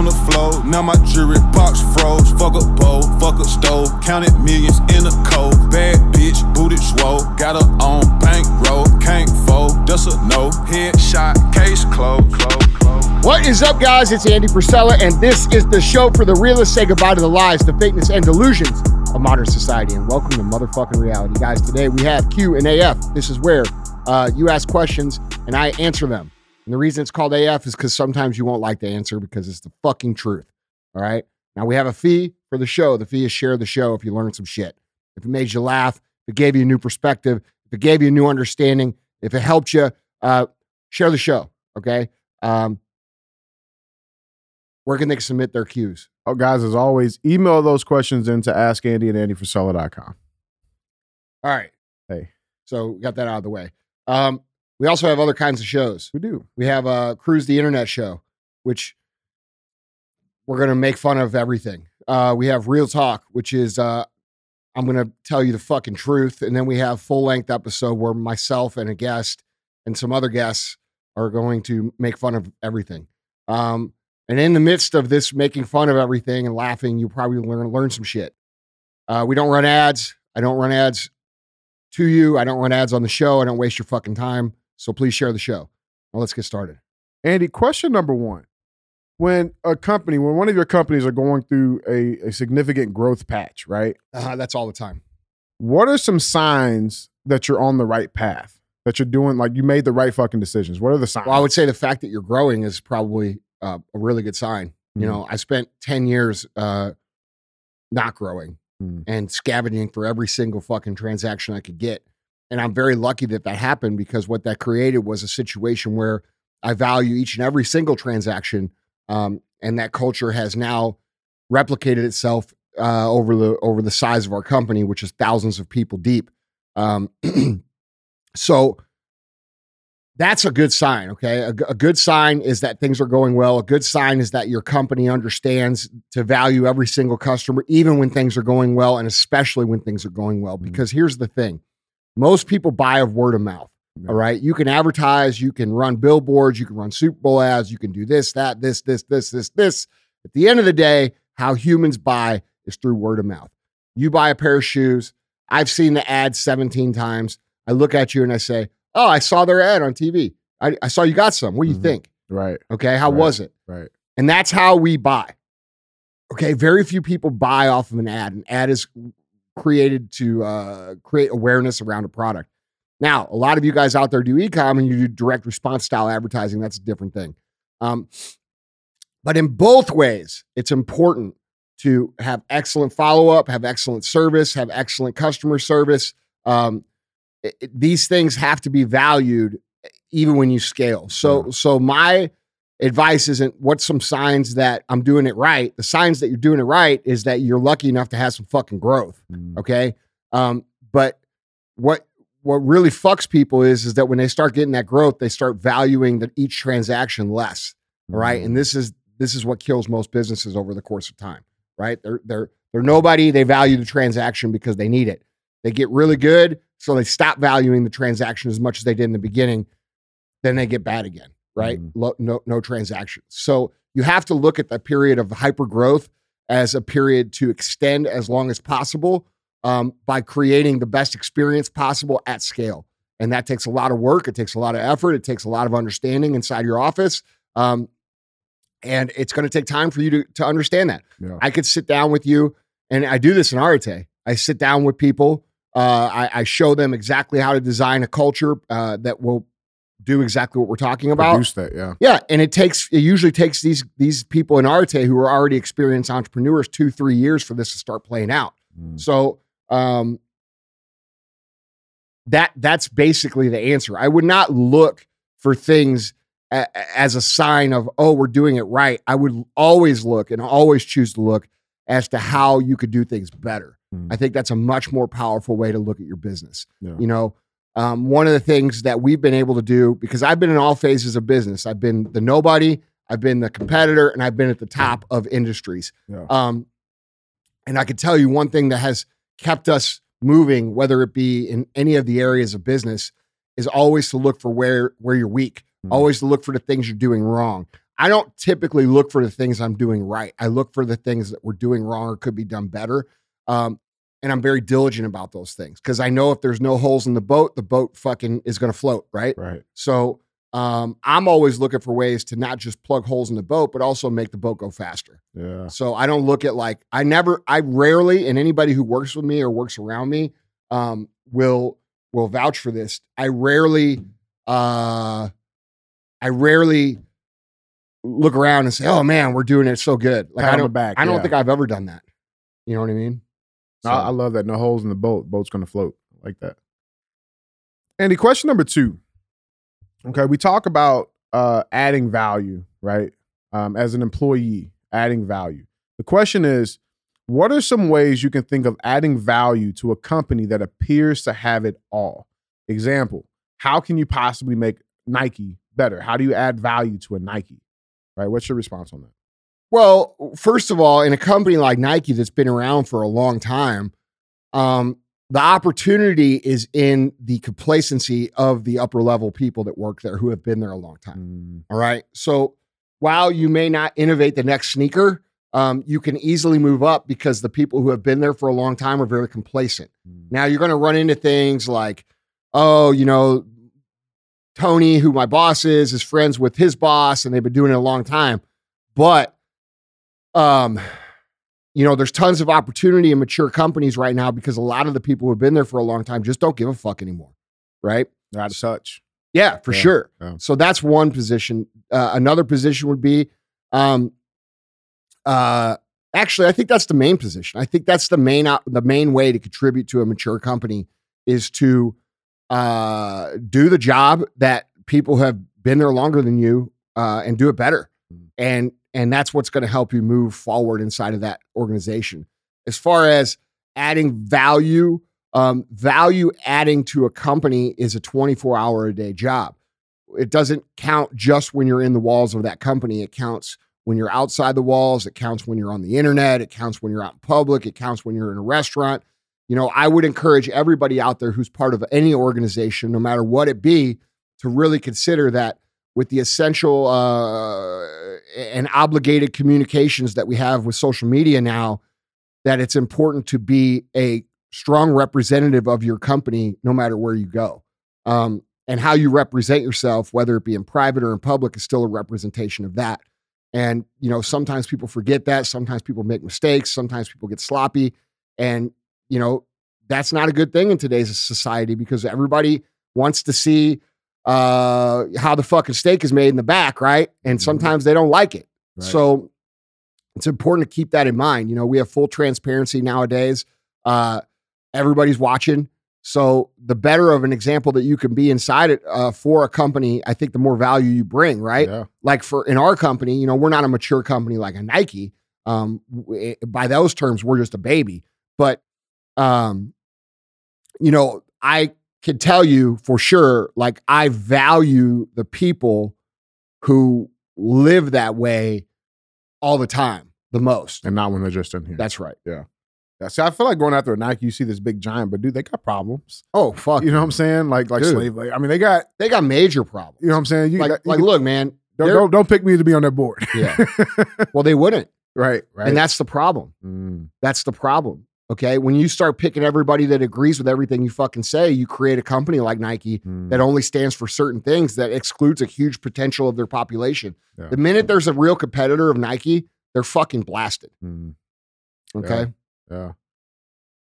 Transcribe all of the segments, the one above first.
on the floor. Now my jewelry box froze. Fuck a bowl, fuck a stove. Counted millions in a cold. Bad bitch, booted swole. Got her on bankroll. Can't fold, that's a no. Headshot, case closed. Close. What is up, guys? It's Andy Frisella, and this is the show for the realists. Say goodbye to the lies, the fakeness, and delusions of modern society. And welcome to motherfucking reality, guys. Today we have Q and AF. This is where uh, you ask questions and I answer them. And the reason it's called AF is because sometimes you won't like the answer because it's the fucking truth. All right. Now we have a fee for the show. The fee is share the show if you learn some shit. If it made you laugh, if it gave you a new perspective, if it gave you a new understanding, if it helped you, uh, share the show. Okay. Um, where can they submit their cues? Oh, guys, as always, email those questions into askandy and andyfrisella.com. All right. Hey, So we got that out of the way. Um, we also have other kinds of shows. we do. We have a Cruise the Internet show, which we're going to make fun of everything. Uh, we have Real Talk, which is uh, I'm going to tell you the fucking truth. And then we have full length episode where myself and a guest and some other guests are going to make fun of everything. Um, and in the midst of this making fun of everything and laughing, you probably learn learn some shit. Uh, we don't run ads. I don't run ads to you. I don't run ads on the show. I don't waste your fucking time. So please share the show. Now let's get started. Andy, question number one. When a company, when one of your companies are going through a, a significant growth patch, right? Uh, that's all the time. What are some signs that you're on the right path? That you're doing, like you made the right fucking decisions? What are the signs? Well, I would say the fact that you're growing is probably uh, a really good sign. You Mhm. know, I spent 10 years uh, not growing Mm. and scavenging for every single fucking transaction I could get. And I'm very lucky that that happened because what that created was a situation where I value each and every single transaction. Um, and that culture has now replicated itself uh, over the over the size of our company, which is thousands of people deep. Um, so that's a good sign. Okay, a good sign is that things are going well. A good sign is that your company understands to value every single customer, even when things are going well, and especially when things are going well. Mhm. Because here's the thing: most people buy of word of mouth. All right, you can advertise, you can run billboards, you can run Super Bowl ads, you can do this, that, this, this, this, this, this. At the end of the day, how humans buy is through word of mouth. You buy a pair of shoes. I've seen the ad 17 times. I look at you and I say, Oh, I saw their ad on TV. I, I saw you got some. What do you Mhm. think? right, Okay. How Right. was it? right. And that's how we buy. Okay. Very few people buy off of an ad. An ad is created to uh, create awareness around a product. Now, a lot of you guys out there do e-com and you do direct response style advertising. That's a different thing. Um, but in both ways, it's important to have excellent follow-up, have excellent service, have excellent customer service. Um, it- it- these things have to be valued even when you scale. So, so my advice isn't what's some signs that I'm doing it right. The signs that you're doing it right is that you're lucky enough to have some fucking growth. Mm. Okay. Um, but what what really fucks people is is that when they start getting that growth, they start valuing that each transaction less. All right. Mm. And this is this is what kills most businesses over the course of time. Right. They're they're they're nobody. They value the transaction because they need it. They get really good, so they stop valuing the transaction as much as they did in the beginning. Then they get bad again. Right. Mhm. Lo- no no transactions. So you have to look at the period of hyper growth as a period to extend as long as possible um, by creating the best experience possible at scale. And that takes a lot of work. It takes a lot of effort. It takes a lot of understanding inside your office. Um, and it's going to take time for you to, to understand that. Yeah. I could sit down with you, and I do this in Arete. I sit down with people. Uh, I, I show them exactly how to design a culture uh, that will do exactly what we're talking about. Produce that, yeah. Yeah, and it takes it usually takes these these people in Arete who are already experienced entrepreneurs two three years for this to start playing out. Mm. So um, that that's basically the answer. I would not look for things a, as a sign of oh we're doing it right. I would always look and always choose to look as to how you could do things better. Mm. I think that's a much more powerful way to look at your business. Yeah. You know, um, one of the things that we've been able to do because I've been in all phases of business. I've been the nobody, I've been the competitor, and I've been at the top of industries. Yeah. Um, and I can tell you one thing that has kept us moving, whether it be in any of the areas of business, is always to look for where where you're weak. Mhm. Always to look for the things you're doing wrong. I don't typically look for the things I'm doing right. I look for the things that we're doing wrong or could be done better. Um, and I'm very diligent about those things because I know if there's no holes in the boat, the boat fucking is going to float, right? Right. So um, I'm always looking for ways to not just plug holes in the boat, but also make the boat go faster. Yeah. So I don't look at like I never, I rarely, and anybody who works with me or works around me um, will will vouch for this. I rarely, uh, I rarely look around and say, "Oh man, we're doing it so good." Like Pat I don't, back, I don't yeah. think I've ever done that. You know what I mean? I, I love that. No holes in the boat. Boat's gonna float like that. Andy, question number two. Okay, we talk about uh, adding value, right? Um, as an employee, adding value. The question is, what are some ways you can think of adding value to a company that appears to have it all? Example: How can you possibly make Nike better? How do you add value to a Nike? Right? What's your response on that? Well, first of all, in a company like Nike that's been around for a long time, um, the opportunity is in the complacency of the upper level people that work there who have been there a long time. Mm, All right. So while you may not innovate the next sneaker, um, you can easily move up because the people who have been there for a long time are very complacent. mm, Now you're going to run into things like, oh, you know, Tony, who my boss is, is friends with his boss, and they've been doing it a long time. But, um, you know, there's tons of opportunity in mature companies right now because a lot of the people who have been there for a long time just don't give a fuck anymore, right? Out of touch. Yeah, for Yeah, sure. yeah. So that's one position. Uh, another position would be, um, uh, actually, I think that's the main position. I think that's the main out the main way to contribute to a mature company is to uh, do the job that people have been there longer than you uh, and do it better. Mm. And and that's what's going to help you move forward inside of that organization. As far as adding value, um, value adding to a company is a 24 hour a day job. It doesn't count just when you're in the walls of that company. It counts when you're outside the walls. It counts when you're on the internet. It counts when you're out in public. It counts when you're in a restaurant. You know, I would encourage everybody out there who's part of any organization, no matter what it be, to really consider that with the essential uh, and obligated communications that we have with social media now, that it's important to be a strong representative of your company no matter where you go. Um, and how you represent yourself, whether it be in private or in public, is still a representation of that. And, you know, sometimes people forget that. Sometimes people make mistakes. Sometimes people get sloppy. And, you know, that's not a good thing in today's society because everybody wants to see uh, how the fucking steak is made in the back, right? And Mhm. sometimes they don't like it. Right. So it's important to keep that in mind. You know, we have full transparency nowadays. Uh, everybody's watching. So the better of an example that you can be inside it uh, for a company, I think the more value you bring, right? Yeah. Like for in our company, you know, we're not a mature company like a Nike. Um, w- by those terms, we're just a baby. But, um, you know, I can tell you for sure, like I value the people who live that way all the time the most. And not when they're just in here. That's right. Yeah, See, I feel like going after a Nike, you see this big giant, but dude, they got problems. Oh fuck, You know what I'm saying? Like like Dude. slave labor. I mean, they got. they got major problems. You know what I'm saying? You, like, you like can- look, man. don't, don't don't pick me to be on their board. Yeah. Well, they wouldn't, right. Right. and that's the problem. Mm, That's the problem. Okay, when you start picking everybody that agrees with everything you fucking say, you create a company like Nike mm, that only stands for certain things that excludes a huge potential of their population. yeah, The minute there's a real competitor of Nike, they're fucking blasted. mm, Okay. yeah.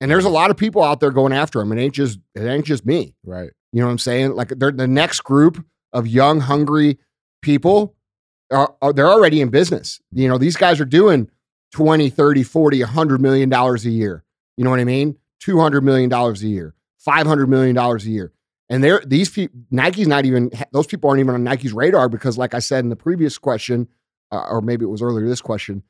And there's a lot of people out there going after them. It ain't just it ain't just me. Right. You know what I'm saying? Like they're the next group of young, hungry people are, are they're already in business. You know, these guys are doing 20, 30, 40, 100 million dollars a year. You know what I mean? 200 million dollars a year, 500 million dollars a year. And they're these people Nike's not even those people aren't even on Nike's radar because like I said in the previous question uh, or maybe it was earlier this question,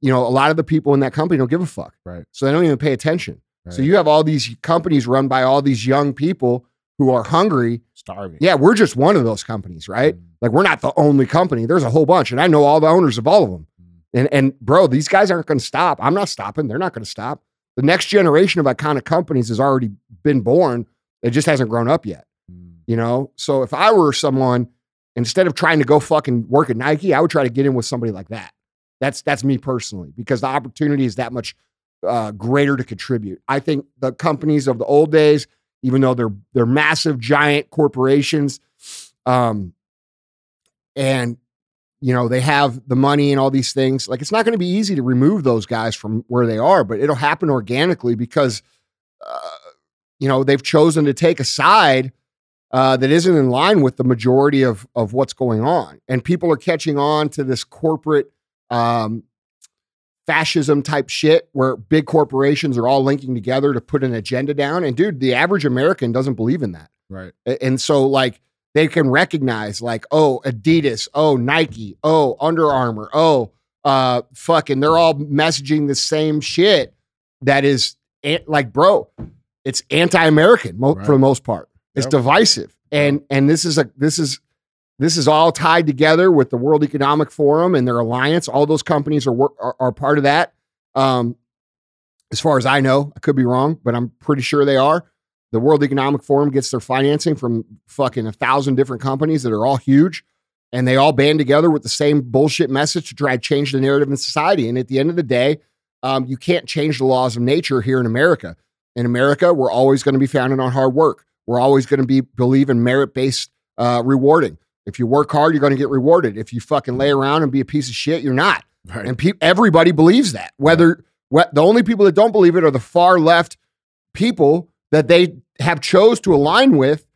you know, a lot of the people in that company don't give a fuck. Right. So they don't even pay attention. So you have all these companies run by all these young people who are hungry. starving. Yeah, we're just one of those companies, right? Mm, Like we're not the only company. There's a whole bunch, and I know all the owners of all of them. And and bro, these guys aren't going to stop. I'm not stopping. They're not going to stop. The next generation of iconic companies has already been born. It just hasn't grown up yet. mm. You know. So if I were someone Instead of trying to go fucking work at Nike, I would try to get in with somebody like that. That's that's me personally because the opportunity is that much uh, greater to contribute. I think the companies of the old days, even though they're they're massive, giant corporations, um, and you know they have the money and all these things. Like it's not going to be easy to remove those guys from where they are, but it'll happen organically because uh, you know they've chosen to take a side uh, that isn't in line with the majority of of what's going on, and people are catching on to this corporate um, fascism type shit where big corporations are all linking together to put an agenda down. And dude, the average American doesn't believe in that. Right. And so like they can recognize like, oh, Adidas, oh, Nike, oh, Under Armour, oh, uh, fucking, they're all messaging the same shit that is like, bro, it's anti-American mo- Right. for the most part. It's Yep. divisive, and and this is a this is this is all tied together with the World Economic Forum and their alliance. All those companies are are, are part of that. Um, as far as I know, I could be wrong, but I'm pretty sure they are. The World Economic Forum gets their financing from fucking a thousand different companies that are all huge, and they all band together with the same bullshit message to try to change the narrative in society. And at the end of the day, um, you can't change the laws of nature here in America. In America, we're always going to be founded on hard work. We're always going to be believe in merit based uh, rewarding. If you work hard, you're going to get rewarded. If you fucking lay around and be a piece of shit, you're not. Right. And pe- everybody believes that. Whether wh- the only people that don't believe it are the far left people that they have chose to align with,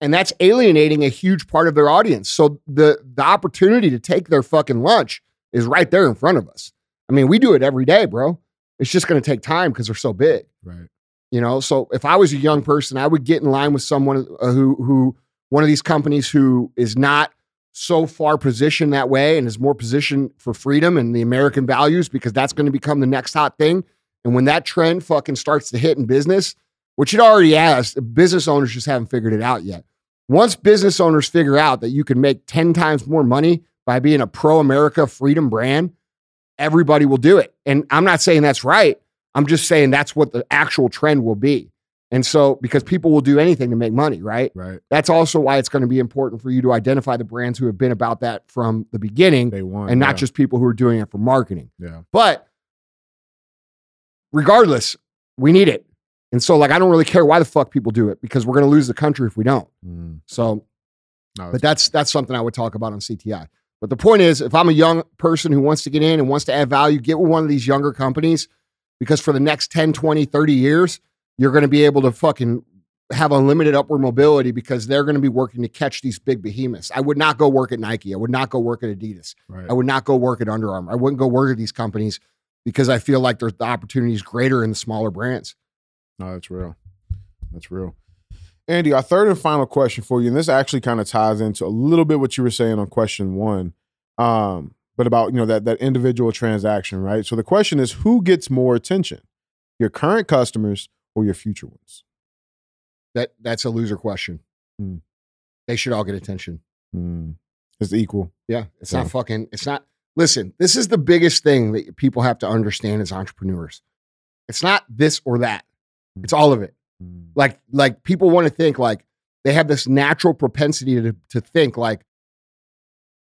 and that's alienating a huge part of their audience. So the the opportunity to take their fucking lunch is right there in front of us. I mean, we do it every day, bro. It's just going to take time because they're so big. right. You know, so if I was a young person, I would get in line with someone uh, who who one of these companies who is not so far positioned that way and is more positioned for freedom and the American values because that's going to become the next hot thing. And when that trend fucking starts to hit in business, which it already has, business owners just haven't figured it out yet. Once business owners figure out that you can make 10 times more money by being a pro America freedom brand, everybody will do it. And I'm not saying that's right. I'm just saying that's what the actual trend will be. And so, because people will do anything to make money, right? Right. That's also why it's going to be important for you to identify the brands who have been about that from the beginning Day one. and not yeah. just people who are doing it for marketing. Yeah. But regardless, we need it. And so, like, I don't really care why the fuck people do it because we're going to lose the country if we don't. Mm. So, No, but that's that's something I would talk about on CTI. But the point is, if I'm a young person who wants to get in and wants to add value, get with one of these younger companies because for the next 10, 20, 30 years, you're going to be able to fucking have unlimited upward mobility because they're going to be working to catch these big behemoths. I would not go work at Nike. I would not go work at Adidas. right. I would not go work at Under Armour. I wouldn't go work at these companies because I feel like there's the opportunity is greater in the smaller brands. No, that's real. That's real. Andy, our third and final question for you, and this actually kind of ties into a little bit what you were saying on question one, um, but about you know that that individual transaction, right? So the question is, who gets more attention, your current customers or your future ones? That that's a loser question. Hmm. They should all get attention. Hmm. It's equal. Yeah, it's Yeah. not fucking. It's not. Listen, this is the biggest thing that people have to understand as entrepreneurs. It's not this or that. It's all of it. Hmm. Like like people want to think like they have this natural propensity to to think like,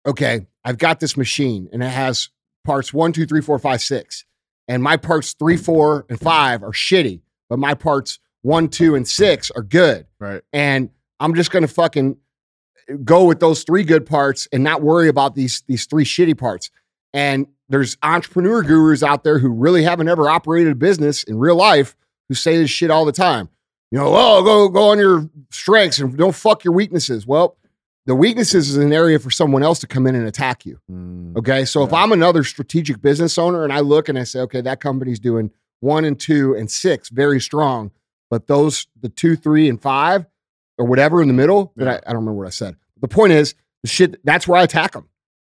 okay, I've got this machine and it has parts one, two, three, four, five, six, and my parts three, four, and five are shitty, but my parts one, two, and six are good Right. and I'm just gonna fucking go with those three good parts and not worry about these these three shitty parts. And there's entrepreneur gurus out there who really haven't ever operated a business in real life who say this shit all the time. You know, oh, go go on your strengths and don't fuck your weaknesses. Well, the weaknesses is an area for someone else to come in and attack you. Hmm. Okay. So if I'm another strategic business owner and I look and I say, okay, that company's doing one and two and six very strong, but those, the two, three, and five or whatever in the middle, that I, I don't remember what I said. The point is, the shit, that's where I attack them.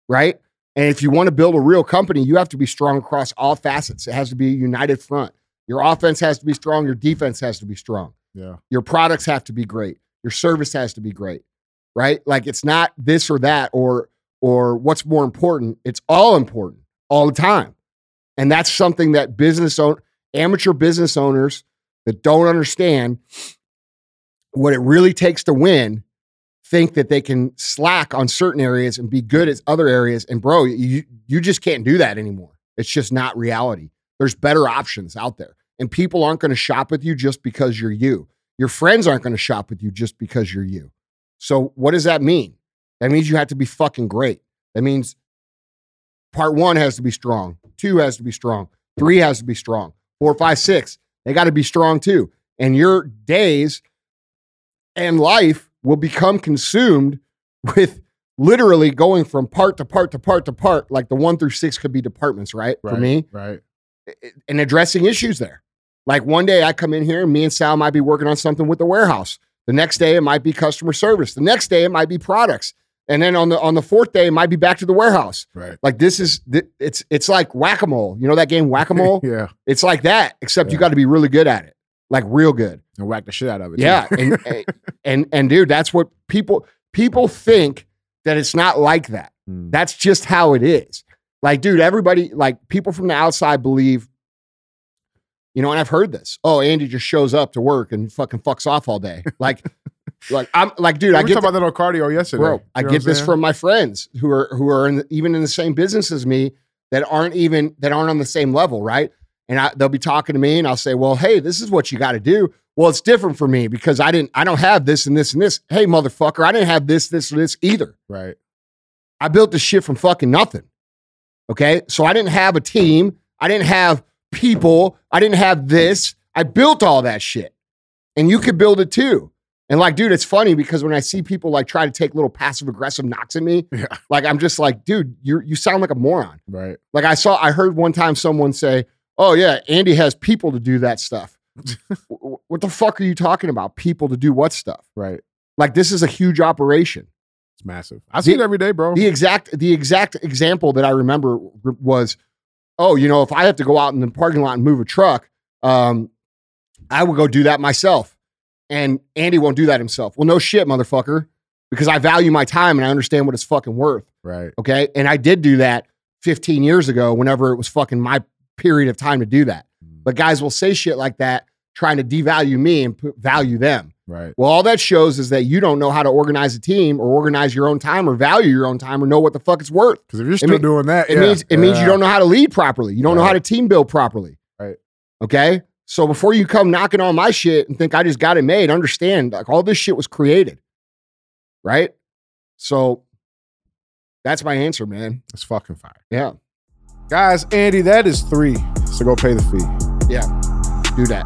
Right. And if you want to build a real company, you have to be strong across all facets. It has to be a united front. Your offense has to be strong. Your defense has to be strong. Yeah. Your products have to be great. Your service has to be great. Right? Like it's not this or that or or what's more important. It's all important all the time. And that's something that business own amateur business owners that don't understand what it really takes to win think that they can slack on certain areas and be good at other areas. And bro, you you just can't do that anymore. It's just not reality. There's better options out there. And people aren't going to shop with you just because you're you. Your friends aren't going to shop with you just because you're you. So what does that mean? That means you have to be fucking great. That means part one has to be strong, two has to be strong, three has to be strong, four, five, six, they got to be strong too. And your days and life will become consumed with literally going from part to part to part to part. Like the one through six could be departments, right? right For me, right? and addressing issues there. Like one day I come in here and me and Sal might be working on something with the warehouse. The next day it might be customer service. The next day it might be products. And then on the on the fourth day it might be back to the warehouse. Right. Like this is it's it's like whack-a-mole. You know that game whack-a-mole? yeah, It's like that, except you got to be really good at it. Like real good. and whack the shit out of it. Yeah. And, and and and dude, that's what people people think that it's not like that. Mm. That's just how it is. Like, dude, everybody, like people from the outside believe, you know, and I've heard this. Oh, Andy just shows up to work and fucking fucks off all day. Like, like I'm like, dude, we I get talking about that on cardio yesterday, bro, I get this saying? from my friends who are who are in the, even in the same business as me that aren't even that aren't on the same level, right? And I, they'll be talking to me, and I'll say, "Well, hey, this is what you got to do." Well, it's different for me because I didn't, I don't have this and this and this. Hey, motherfucker, I didn't have this, this, and this either. right. I built this shit from fucking nothing. Okay. So I didn't have a team. I didn't have people. I didn't have this. I built all that shit. And you could build it too. And like, dude, it's funny because when I see people like try to take little passive aggressive knocks at me, Yeah. like I'm just like, dude, you you sound like a moron. Right. Like I saw, I heard one time someone say, "Oh yeah, Andy has people to do that stuff." What the fuck are you talking about? People to do what stuff? Right. Like this is a huge operation. It's massive. I see The- it every day, bro. The exact the exact example that I remember was, oh, you know, if I have to go out in the parking lot and move a truck, um, I would go do that myself. And Andy won't do that himself. Well, no shit, motherfucker, because I value my time and I understand what it's fucking worth. right. Okay. And I did do that 15 years ago whenever it was fucking my period of time to do that. But guys will say shit like that, trying to devalue me and put value them. Right. Well, all that shows is that you don't know how to organize a team or organize your own time or value your own time or know what the fuck it's worth. Because if you're still mean- doing that, It yeah, means it means you don't know how to lead properly. You don't know how to team build properly. Right. Okay. So before you come knocking on my shit and think I just got it made, understand like all this shit was created. Right. So that's my answer, man. It's fucking fire. Yeah. Guys, Andy, that is three. So go pay the fee. Yeah. Do that.